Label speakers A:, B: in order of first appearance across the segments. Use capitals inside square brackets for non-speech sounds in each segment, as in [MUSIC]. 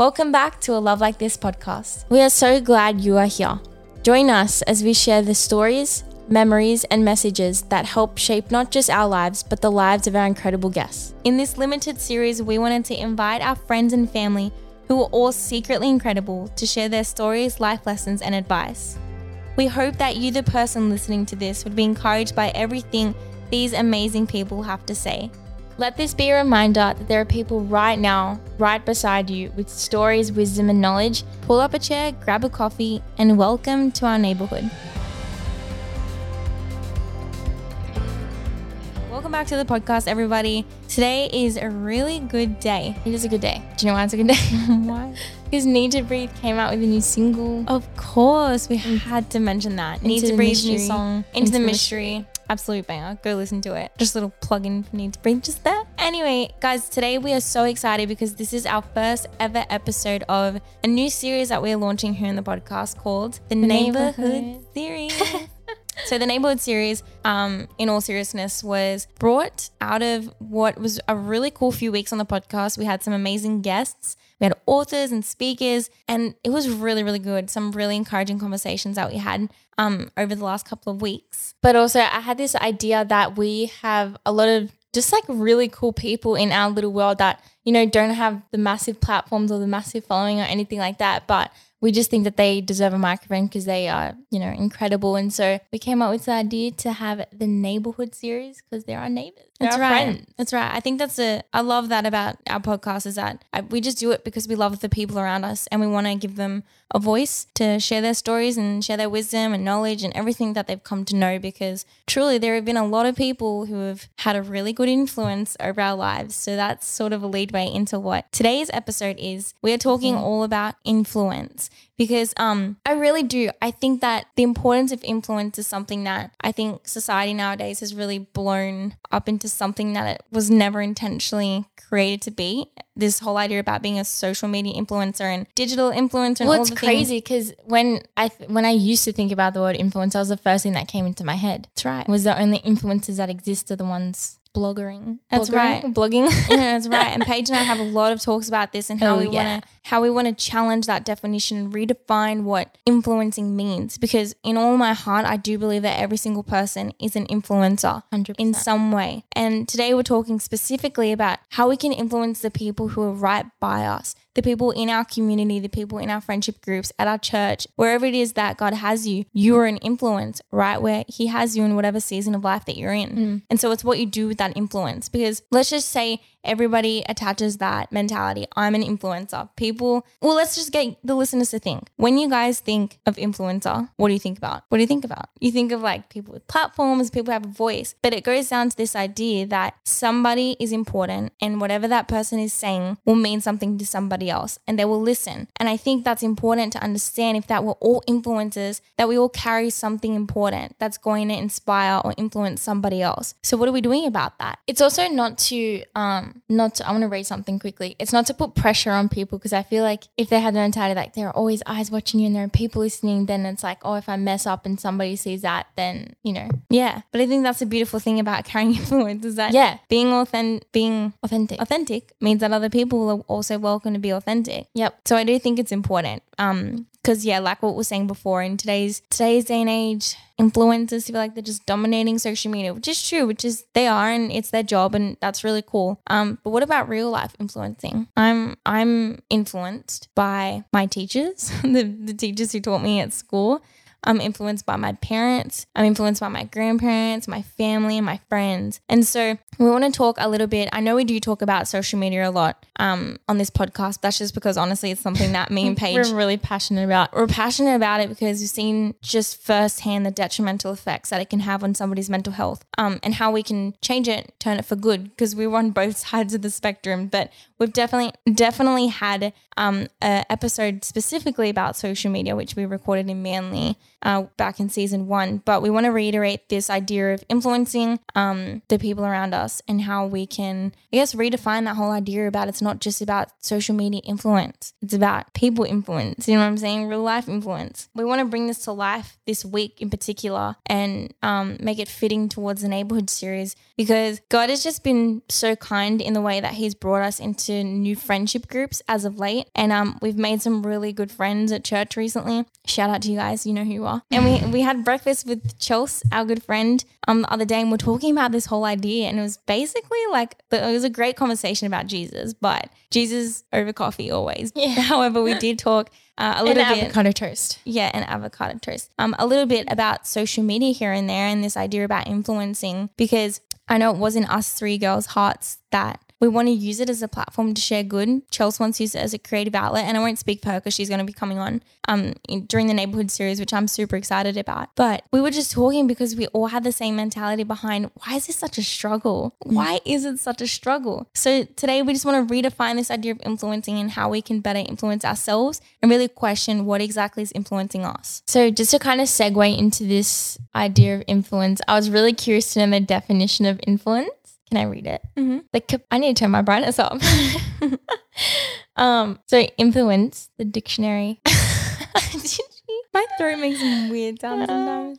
A: Welcome back to a Love Like This podcast. We are so glad you are here. Join us as we share the stories, memories, and messages that help shape not just our lives, but the lives of our incredible guests. In this limited series, we wanted to invite our friends and family who are all secretly incredible to share their stories, life lessons, and advice. We hope that you, the person listening to this, would be encouraged by everything these amazing people have to say. Let this be a reminder that there are people right now, right beside you, with stories, wisdom, and knowledge. Pull up a chair, grab a coffee, and welcome to our neighborhood. Welcome back to the podcast, everybody. Today is a really good day. It is a good day. Do you know why it's a good day? [LAUGHS]
B: why?
A: Because Need to Breathe came out with a new single.
B: Of course, we mm. had to mention that.
A: Need to Breathe new song. Into,
B: Into
A: the,
B: the
A: mystery. Absolute banger. Go listen to it. Just a little plug in for Need to Breathe just there. Anyway, guys, today we are so excited because this is our first ever episode of a new series that we're launching here in the podcast called The, Neighborhood,
B: Neighborhood.
A: Series. [LAUGHS] So the neighborhood series, um, in all seriousness, was brought out of what was a really cool few weeks on the podcast. We had some amazing guests. We had authors and speakers, and it was really, really good. Some really encouraging conversations that we had um, over the last couple of weeks. But also, I had this idea that we have a lot of just like really cool people in our little world that, you know, don't have the massive platforms or the massive following or anything like that. But we just think that they deserve a microphone because they are, you know, incredible. And so we came up with the idea to have the neighborhood series because they're our neighbors. They're
B: That's
A: our
B: right.
A: friends. That's right. I think that's a, I love that about our podcast is that I, we just do it because we love the people around us and we want to give them a voice to share their stories and share their wisdom and knowledge and everything that they've come to know because truly there have been a lot of people who have had a really good influence over our lives. So that's sort of a leadway into what today's episode is. We are talking mm-hmm. all about influence because um I really do. I think that the importance of influence is something that I think society nowadays has really blown up into something that it was never intentionally created to be. This whole idea about being a social media influencer and digital influencer and
B: Well, it's crazy because when I th- when I used to think about the word influencer, that was the first thing that came into my head.
A: That's right.
B: Was the only influencers that exist are the ones bloggering.
A: That's
B: bloggering?
A: right.
B: Blogging. [LAUGHS]
A: yeah, that's [LAUGHS] right. And Paige and I have a lot of talks about this and how
B: Oh,
A: we
B: yeah.
A: want to how we want to challenge that definition and redefine what influencing means. Because in all my heart, I do believe that every single person is an influencer
B: 100%.
A: in some way. And today we're talking specifically about how we can influence the people who are right by us. The people in our community, the people in our friendship groups, at our church, wherever it is that God has you, you are an influence right where He has you in whatever season of life that you're in. Mm. And so it's what you do with that influence. Because let's just say everybody attaches that mentality I'm an influencer. People, well, let's just get the listeners to think. When you guys think of influencer, what do you think about? What do you think about? You think of like people with platforms, people who have a voice, but it goes down to this idea that somebody is important and whatever that person is saying will mean something to somebody else and they will listen. And I think that's important to understand if that we're all influencers, that we all carry something important that's going to inspire or influence somebody else. So what are we doing about that?
B: it's also not to um not to I want to read something quickly. It's not to put pressure on people because I feel like if they had the mentality like there are always eyes watching you and there are people listening, then it's like, oh, if I mess up and somebody sees that, then you know,
A: Yeah, but I think that's a beautiful thing about carrying [LAUGHS] influence is that
B: Yeah.
A: being authentic, being
B: authentic.
A: authentic means that other people are also welcome to be authentic.
B: Yep.
A: So I do think it's important. Um, because yeah, like what we were saying before, in today's today's day and age, influencers feel like they're just dominating social media, which is true, which is they are, and it's their job, and that's really cool. Um, but what about real life influencing? I'm I'm influenced by my teachers, [LAUGHS] the the teachers who taught me at school. I'm influenced by my parents. I'm influenced by my grandparents, my family, and my friends. And so we want to talk a little bit. I know we do talk about social media a lot um, on this podcast. That's just because honestly, it's something that me and [LAUGHS] Paige
B: We're really passionate about.
A: we're passionate about it because we've seen just firsthand the detrimental effects that it can have on somebody's mental health um, and how we can change it, turn it for good because we're on both [LAUGHS] sides of the spectrum. But we've definitely, definitely had um, an episode specifically about social media, which we recorded in Manly uh, back in season one. But we want to reiterate this idea of influencing um, the people around us and how we can, I guess, redefine that whole idea about it's not just about social media influence, it's about people influence. You know what I'm saying? Real life influence. We want to bring this to life this week in particular and um, make it fitting towards the neighborhood series because God has just been so kind in the way that He's brought us into new friendship groups as of late. And um, we've made some really good friends at church recently. Shout out to you guys, you know who you. And we, we had breakfast with Chelsea, our good friend, um, the other day, and we're talking about this whole idea. And it was basically like, it was a great conversation about Jesus, but Jesus over coffee always. Yeah. [LAUGHS] However, we did talk uh, a little
B: and
A: bit
B: avocado toast.
A: Yeah, and avocado toast. Um, a little bit about social media here and there, and this idea about influencing because I know it wasn't us three girls' hearts that we want to use it as a platform to share good. Chelsea wants to use it as a creative outlet, and I won't speak for her because she's going to be coming on um in, during the neighborhood series, which I'm super excited about. But we were just talking because we all had the same mentality behind why is this such a struggle? Why is it such a struggle? So today we just want to redefine this idea of influencing and how we can better influence ourselves and really question what exactly is influencing us.
B: So just to kind of segue into this idea of influence, I was really curious to know the definition of influence. Can I read it?
A: Mm-hmm.
B: Like I need to turn my brightness up. [LAUGHS] um, so influence, the dictionary. [LAUGHS] [LAUGHS]
A: my throat makes weird sounds sometimes.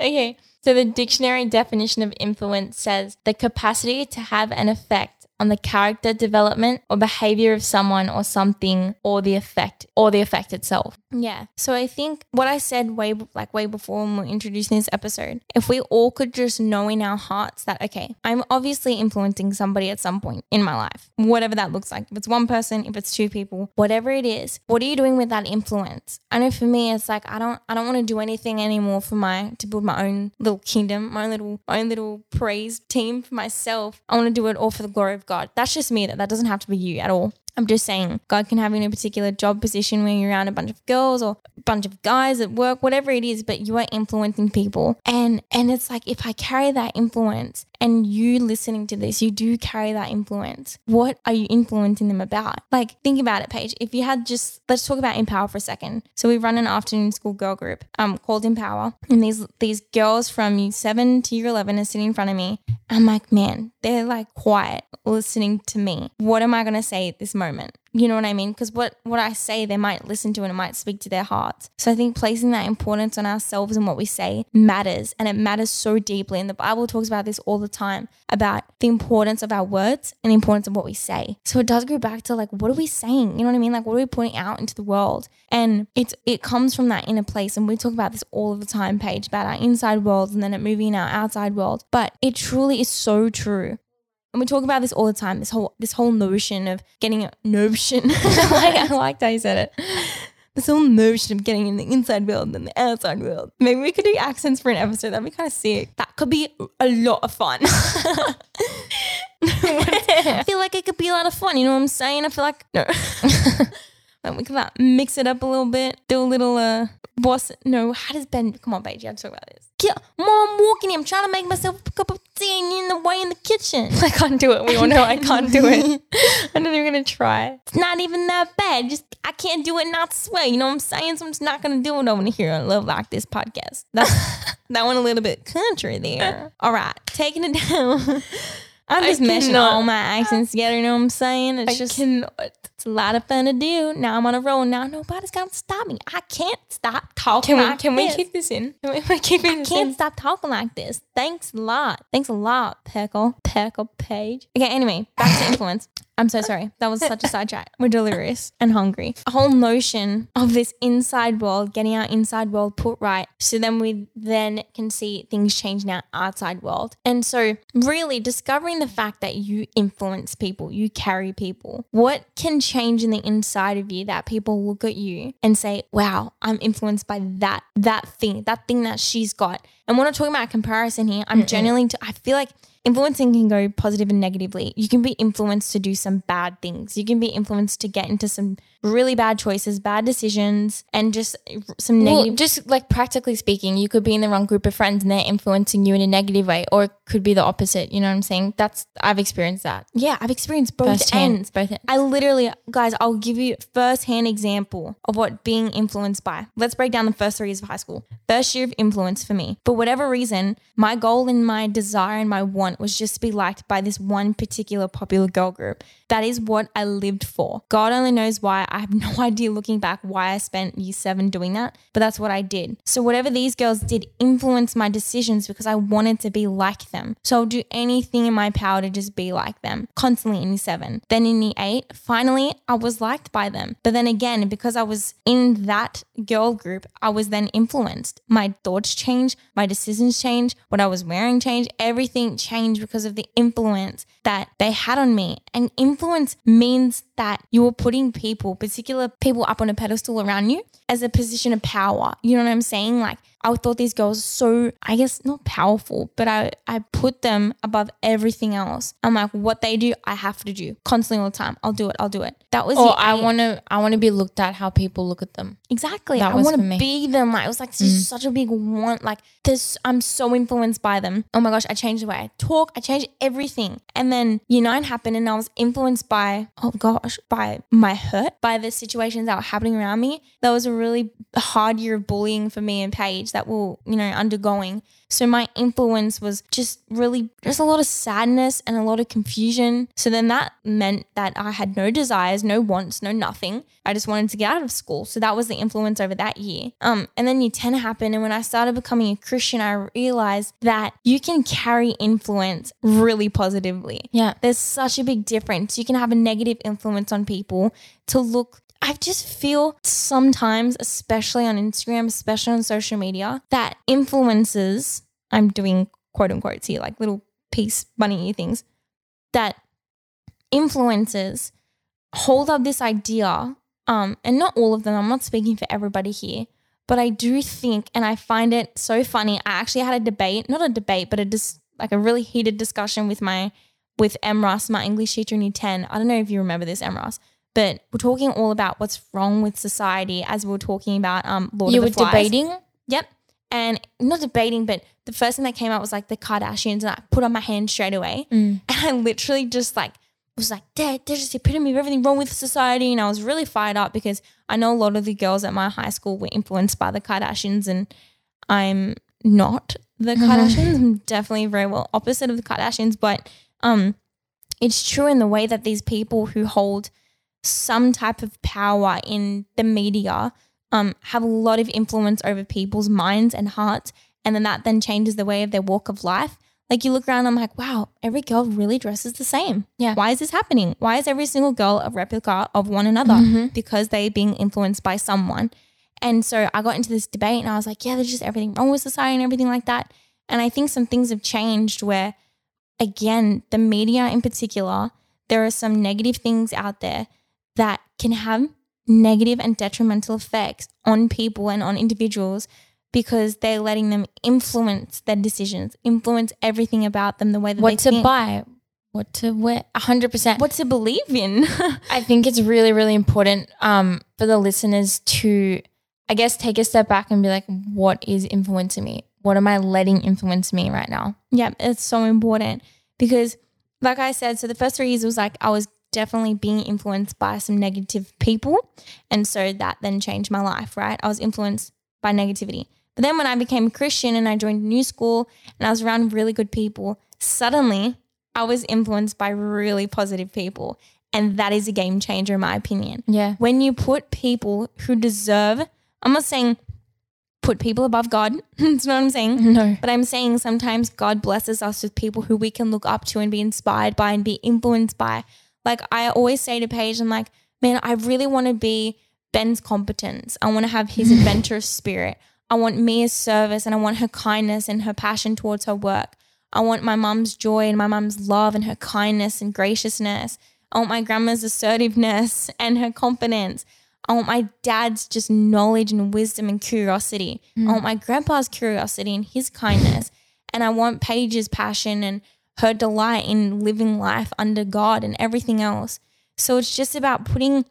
B: okay, so the dictionary definition of influence says the capacity to have an effect on the character development or behavior of someone or something or the effect or the effect itself.
A: Yeah. So I think what I said way like way before when we are introducing this episode, if we all could just know in our hearts that okay, I'm obviously influencing somebody at some point in my life, whatever that looks like. If it's one person, if it's two people, whatever it is, what are you doing with that influence? I know for me, it's like I don't I don't want to do anything anymore for my to build my own little kingdom, my own little my own little praise team for myself. I want to do it all for the glory of God. That's just me. That that doesn't have to be you at all. I'm just saying, God can have you in a particular job position where you're around a bunch of girls or a bunch of guys at work, whatever it is, but you are influencing people. And and it's like if I carry that influence and you listening to this, you do carry that influence. What are you influencing them about? Like think about it, Paige. If you had just let's talk about Empower for a second. So we run an afternoon school girl group um called Empower. And these these girls from seven to year eleven are sitting in front of me. I'm like, man, they're like quiet listening to me. What am I gonna say at this moment? You know what I mean? Because what, what I say, they might listen to and it might speak to their hearts. So I think placing that importance on ourselves and what we say matters. And it matters so deeply. And the Bible talks about this all the time about the importance of our words and the importance of what we say. So it does go back to like, what are we saying? You know what I mean? Like, what are we putting out into the world? And it's it comes from that inner place. And we talk about this all the time, Paige, about our inside world and then it moving in our outside world. But it truly is so true and we talk about this all the time. This whole this whole notion of getting a notion. [LAUGHS] I liked how you said it. This whole notion of getting in the inside world and the outside world. Maybe we could do accents for an episode. That'd be kind of sick. That could be a lot of fun. [LAUGHS] I feel like it could be a lot of fun. You know what I'm saying? I feel like no. [LAUGHS] we can like, mix it up a little bit. Do a little uh boss. No, how does Ben? Come on, baby. You have to talk about this. Yeah, mom, I'm walking. I'm trying to make myself a cup of tea in the way in the kitchen. [LAUGHS]
B: I can't do it. We all know I can't do it. [LAUGHS] I'm not even gonna try.
A: It's not even that bad. Just I can't do it not swear. You know what I'm saying? So I'm just not gonna do it over here on Love Like This podcast. That's that [LAUGHS] one a little bit country there. All right, taking it down. I'm just meshing all my accents together. You know what I'm saying? It's
B: I
A: just
B: cannot.
A: It's a lot of fun to do. Now I'm on a roll. Now nobody's gonna stop me. I can't stop talking.
B: Can we
A: like
B: can
A: this.
B: we keep this in? Can [LAUGHS] we keep
A: I
B: this
A: can't
B: in?
A: stop talking like this. Thanks a lot. Thanks a lot, Peckle. Peckle Page. Okay, anyway, back to [COUGHS] influence. I'm so sorry. That was such a sidetrack. We're delirious and hungry. A whole notion of this inside world, getting our inside world put right, so then we then can see things change in our outside world. And so, really, discovering the fact that you influence people, you carry people. What can change in the inside of you that people look at you and say, "Wow, I'm influenced by that that thing, that thing that she's got." And we're not talking about comparison here. I'm genuinely. T- I feel like influencing can go positive and negatively. You can be influenced to do some bad things. You can be influenced to get into some really bad choices, bad decisions, and just some
B: Well, just like practically speaking, you could be in the wrong group of friends and they're influencing you in a negative way, or it could be the opposite. You know what I'm saying? That's I've experienced that
A: yeah, I've experienced both
B: firsthand.
A: ends.
B: Both ends.
A: I literally, guys, I'll give you first-hand example of what being influenced by. Let's break down the first three years of high school. First year of influence for me. For whatever reason, my goal and my desire and my want was just to be liked by this one particular popular girl group. That is what I lived for. God only knows why. I have [LAUGHS] no idea looking back why I spent year seven doing that, but that's what I did. So whatever these girls did influenced my decisions because I wanted to be like them. So I'll do anything in my power to just be like them constantly in year seven. Then in year eight, finally, I was liked by them. But then again, because I was in that girl group, I was then influenced. My thoughts changed, my decisions changed, what I was wearing changed, everything changed because of the influence that they had on me. And influence means that you are putting people, particular people up on a pedestal around you as a position of power. You know what I'm saying? Like I thought these girls so, I guess not powerful, but I, I put them above everything else. I'm like, what they do, I have to do constantly all the time. I'll do it. I'll do it. That was
B: Or
A: year
B: I want to I want to be looked at how people look at them.
A: Exactly.
B: That
A: I want to be them. Like it was like this is mm. such a big want. Like this, I'm so influenced by them. Oh my gosh, I changed the way I talk. I changed everything. And then year nine happened, and I was influenced by oh gosh, by my hurt, by the situations that were happening around me. That was a really hard year of bullying for me and Paige that we're you know undergoing. So my influence was just really just a lot of sadness and a lot of confusion. So then that meant that I had no desires, no wants, no nothing. I just wanted to get out of school. So that was the influence over that year. Um, and then year 10 happened. And when I started becoming a Christian, I realized that you can carry influence really positively.
B: Yeah.
A: There's such a big difference. You can have a negative influence on people to look. I just feel sometimes, especially on Instagram, especially on social media, that influencers, I'm doing quote unquote here, like little piece bunny things, that influencers hold up this idea, um, and not all of them, I'm not speaking for everybody here, but I do think, and I find it so funny. I actually had a debate, not a debate, but a dis- like a really heated discussion with my with Emross, my English teacher in year 10. I don't know if you remember this, Emross, but we're talking all about what's wrong with society as we were talking about um Lord
B: you
A: of
B: were
A: the Flies.
B: debating.
A: Yep. And not debating, but the first thing that came out was like the Kardashians, and I put on my hand straight away.
B: Mm.
A: And I literally just like was like, they're, they're just the epitome of everything wrong with society. And I was really fired up because I know a lot of the girls at my high school were influenced by the Kardashians, and I'm not the Kardashians. I'm definitely very well opposite of the Kardashians, but um, it's true in the way that these people who hold some type of power in the media um, have a lot of influence over people's minds and hearts. And then that then changes the way of their walk of life. Like you look around, I'm like, wow, every girl really dresses the same.
B: Yeah.
A: Why is this happening? Why is every single girl a replica of one another?
B: Mm-hmm.
A: Because they're being influenced by someone. And so I got into this debate and I was like, yeah, there's just everything wrong with society and everything like that. And I think some things have changed where, again, the media in particular, there are some negative things out there that can have negative and detrimental effects on people and on individuals because they're letting them influence their decisions, influence everything about them, the way that
B: What
A: they
B: to
A: think,
B: buy, what to wear. A hundred percent.
A: what to believe in. [LAUGHS]
B: I think it's really, really important um, for the listeners to, I guess, take a step back and be like, what is influencing me? What am I letting influence me right now?
A: Yeah, it's so important because, like I said, so the first three years was like I was definitely being influenced by some negative people. And so that then changed my life, right? I was influenced by negativity. But then when I became a Christian and I joined a new school and I was around really good people, suddenly I was influenced by really positive people. And that is a game changer, in my opinion
B: Yeah.
A: when you put people who deserve, I'm not saying put people above God. [LAUGHS] That's not what I'm saying.
B: No.
A: But I'm saying sometimes God blesses us with people who we can look up to and be inspired by and be influenced by. Like I always say to Paige, I'm like, man, I really want to be Ben's competence. I want to have his [LAUGHS] adventurous spirit. I want Mia's service and I want her kindness and her passion towards her work. I want my mum's joy and my mum's love and her kindness and graciousness. I want my grandma's assertiveness [LAUGHS] and her confidence. I want my dad's just knowledge and wisdom and curiosity. I mm. want my grandpa's curiosity and his kindness. And I want Paige's passion and her delight in living life under God and everything else. So it's just about putting,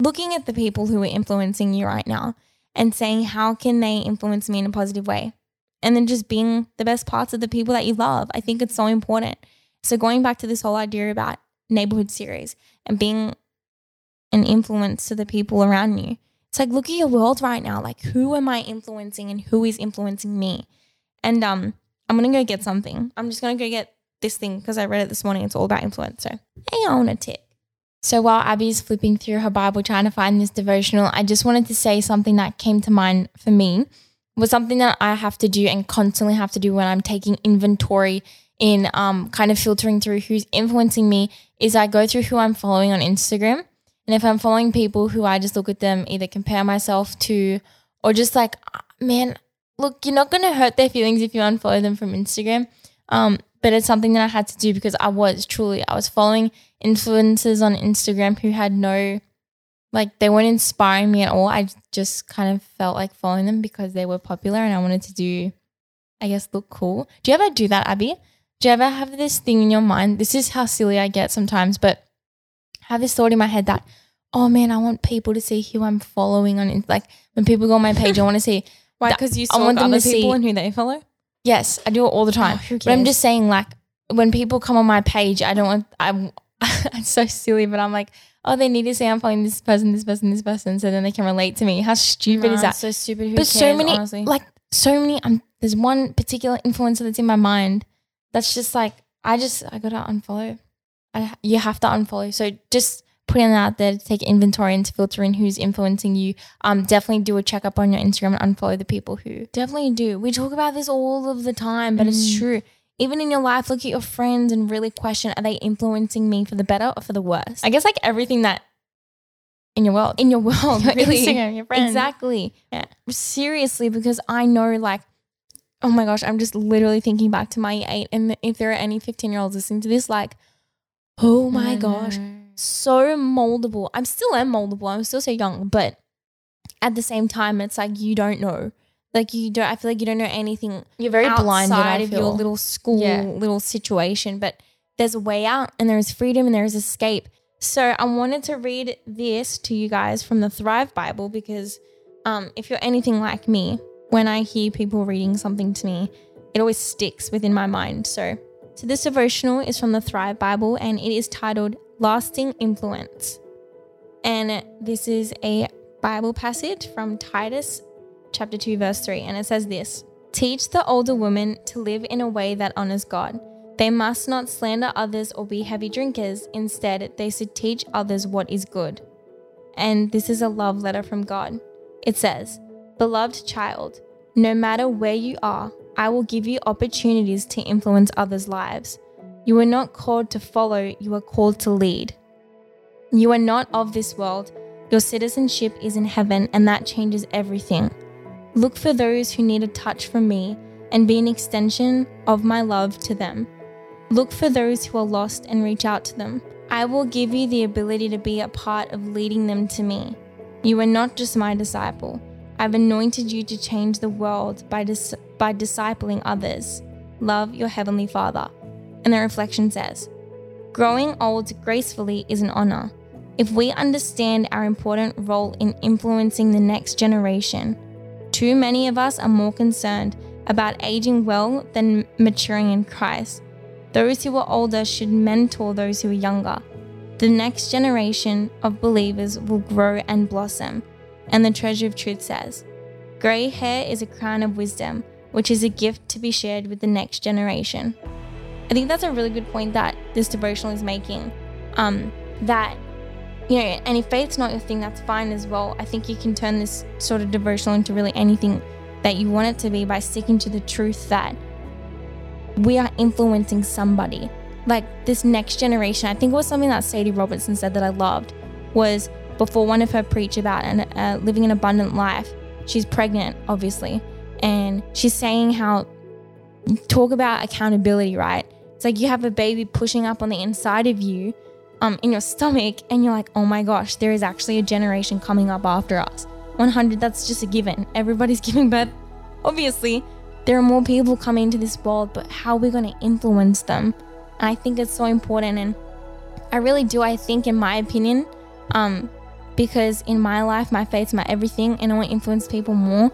A: looking at the people who are influencing you right now and saying, how can they influence me in a positive way? And then just being the best parts of the people that you love. I think it's so important. So going back to this whole idea about neighborhood series and being an influence to the people around you. It's like look at your world right now. Like who am I influencing and who is influencing me? And um I'm gonna go get something. I'm just gonna go get this thing because I read it this morning. It's all about influence. So hang on a tick.
B: So while Abby's flipping through her Bible trying to find this devotional, I just wanted to say something that came to mind for me was something that I have to do and constantly have to do when I'm taking inventory in um, kind of filtering through who's influencing me is I go through who I'm following on Instagram. And if I'm following people who I just look at them, either compare myself to or just like, man, look, you're not going to hurt their feelings if you unfollow them from Instagram. Um, but it's something that I had to do because I was truly, I was following influencers on Instagram who had no, like, they weren't inspiring me at all. I just kind of felt like following them because they were popular and I wanted to do, I guess, look cool. Do you ever do that, Abby? Do you ever have this thing in your mind? This is how silly I get sometimes, but I have this thought in my head that, oh man, I want people to see who I'm following on. Like when people go on my page, I want to see.
A: Why? Because you I want them to people see, and who they follow.
B: Yes, I do it all the time. Oh, but I'm just saying, like when people come on my page, I don't want. I'm. [LAUGHS] I'm so silly, but I'm like, oh, they need to say I'm following this person, this person, this person, so then they can relate to me. How stupid is that?
A: So stupid. Who
B: but
A: cares,
B: so many,
A: honestly?
B: like so many. Um, there's one particular influencer that's in my mind that's just like I just I gotta unfollow. I, you have to unfollow. So just putting out there to take inventory and to filter in who's influencing you. Um, definitely do a checkup on your Instagram and unfollow the people who
A: definitely do. We talk about this all of the time, but mm. it's true. Even in your life, look at your friends and really question: Are they influencing me for the better or for the worse?
B: I guess like everything that in your world,
A: in your [LAUGHS] world,
B: your really. Instagram, your friends,
A: exactly. Yeah, seriously, because I know like oh my gosh, I'm just literally thinking back to my eight. And if there are any 15 year olds listening to this, like, oh my gosh, so moldable. I'm still am moldable. I'm still so young, but at the same time, it's like you don't know. Like you don't. I feel like you don't know anything.
B: You're very blinded
A: outside of your little school, yeah. little situation. But there's a way out, and there is freedom, and there is escape. So I wanted to read this to you guys from the Thrive Bible because um, if you're anything like me, when I hear people reading something to me, it always sticks within my mind. So, so this devotional is from the Thrive Bible and it is titled Lasting Influence. And this is a Bible passage from Titus chapter 2 verse 3 and it says this: Teach the older women to live in a way that honors God. They must not slander others or be heavy drinkers. Instead, they should teach others what is good. And this is a love letter from God. It says, Beloved child, no matter where you are, I will give you opportunities to influence others' lives. You are not called to follow, you are called to lead. You are not of this world. Your citizenship is in heaven, and that changes everything. Look for those who need a touch from me and be an extension of my love to them. Look for those who are lost and reach out to them. I will give you the ability to be a part of leading them to me. You are not just my disciple. I've anointed you to change the world by, dis- by discipling others. Love your Heavenly Father. And the reflection says, Growing old gracefully is an honor. If we understand our important role in influencing the next generation, too many of us are more concerned about aging well than maturing in Christ. Those who are older should mentor those who are younger. The next generation of believers will grow and blossom and the treasure of truth says, Grey hair is a crown of wisdom, which is a gift to be shared with the next generation. I think that's a really good point that this devotional is making. Um, that, you know, and if faith's not your thing, that's fine as well. I think you can turn this sort of devotional into really anything that you want it to be by sticking to the truth that we are influencing somebody. Like this next generation, I think it was something that Sadie Robertson said that I loved was before one of her preach about an, uh, living an abundant life. She's pregnant, obviously, and she's saying how talk about accountability, right? It's like you have a baby pushing up on the inside of you, um, in your stomach, and you're like, oh my gosh, there is actually a generation coming up after us. 100, that's just a given. Everybody's [LAUGHS] giving birth, obviously, there are more people coming into this world, but how are we going to influence them? And I think it's so important. And I really do. I think, in my opinion, um, because in my life, my faith's my everything, and I want to influence people more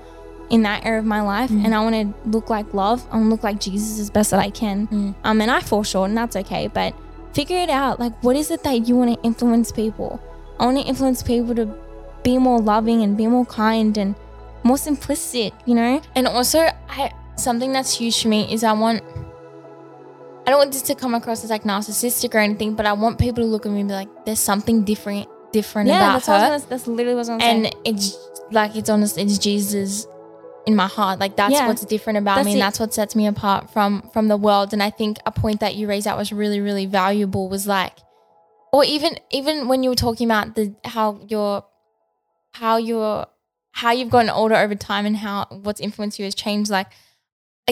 A: in that area of my life.
B: Mm.
A: And I want to look like love. I want to look like Jesus as best that I can.
B: Mm.
A: Um, and I fall short, and that's okay. But figure it out. Like, what is it that you want to influence people? I want to influence people to be more loving and be more kind and more simplistic. You know?
B: And also, I something that's huge for me is I want. I don't want this to come across as like narcissistic or anything, but I want people to look at me and be like, "There's something different, different
A: Yeah,
B: about
A: that's,
B: her."
A: what I was gonna, that's literally what I was saying.
B: and
A: going say.
B: it's like it's honest it's jesus in my heart like that's
A: Yeah.
B: what's different about me and
A: it.
B: that's what sets me apart from from the world and i think a point that you raised that was really really valuable was like or even even when you were talking about the how your how your how you've gotten older over time and how what's influenced you has changed like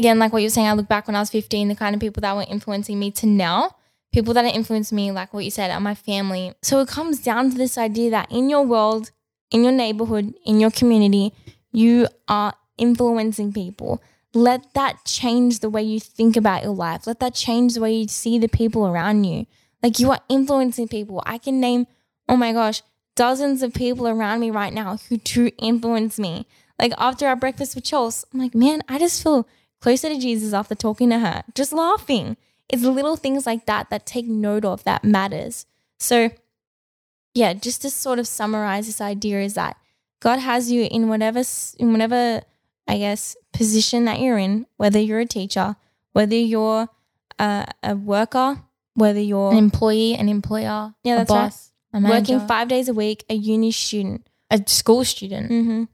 B: again like what you were saying i look back when i was 15 the kind of people that were influencing me to now people that influenced me like what you said are my family
A: So it comes down to this idea that in your world, in your neighborhood, in your community, you are influencing people. Let that change the way you think about your life. Let that change the way you see the people around you. Like you are influencing people. I can name, oh my gosh, dozens of people around me right now who do influence me. Like after our breakfast with Charles, I'm like, man, I just feel closer to Jesus after talking to her, just laughing. It's little things like that that take note of that matters. So, yeah, just to sort of summarize this idea is that God has you in whatever in whatever I guess position that you're in, whether you're a teacher, whether you're a, a worker, whether you're
B: an employee an employer
A: Yeah,
B: a
A: that's right.
B: boss a manager,
A: working five days a week, a uni student,
B: a school student
A: hmm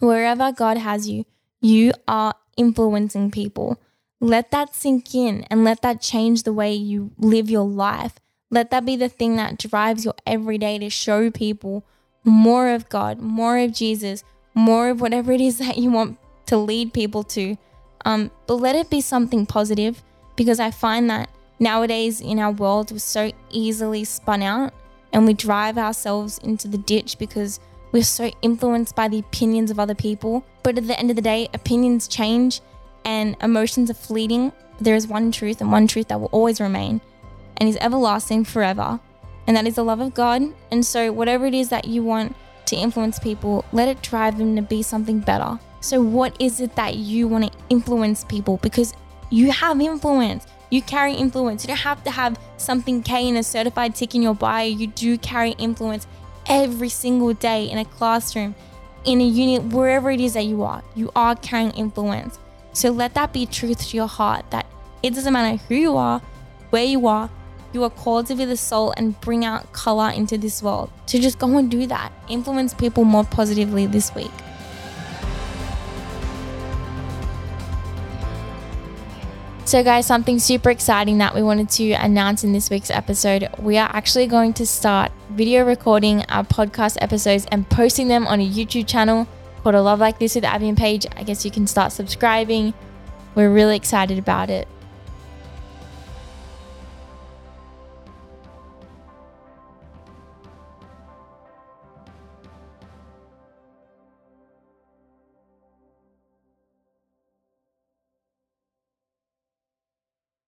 A: Wherever God has you, you are influencing people. Let that sink in and let that change the way you live your life. Let that be the thing that drives your everyday to show people more of God, more of Jesus, more of whatever it is [LAUGHS] that you want to lead people to. Um, but let it be something positive because I find that nowadays in our world we're so easily spun out and we drive ourselves into the ditch because we're so influenced by the opinions of other people. But at the end of the day, opinions change and emotions are fleeting. There is one truth and one truth that will always remain and is everlasting forever. And that is the love of God. And so, whatever it is that you want to influence people, let it drive them to be something better. So, what is it that you want to influence people? Because you have influence. You carry influence. You don't have to have something K in a certified tick in your bio. You do carry influence every single day in a classroom, in a unit, wherever it is that you are. You are carrying influence. So let that be truth to your heart that it doesn't matter who you are, where you are, you are called to be the soul and bring out color into this world. So just go and do that. Influence people more positively this week.
B: So, guys, something super exciting that we wanted to announce in this week's episode. We are actually going to start video recording our podcast episodes and posting them on a YouTube channel called A Love Like This with Abby and Paige. I guess you can start subscribing. We're really excited about it.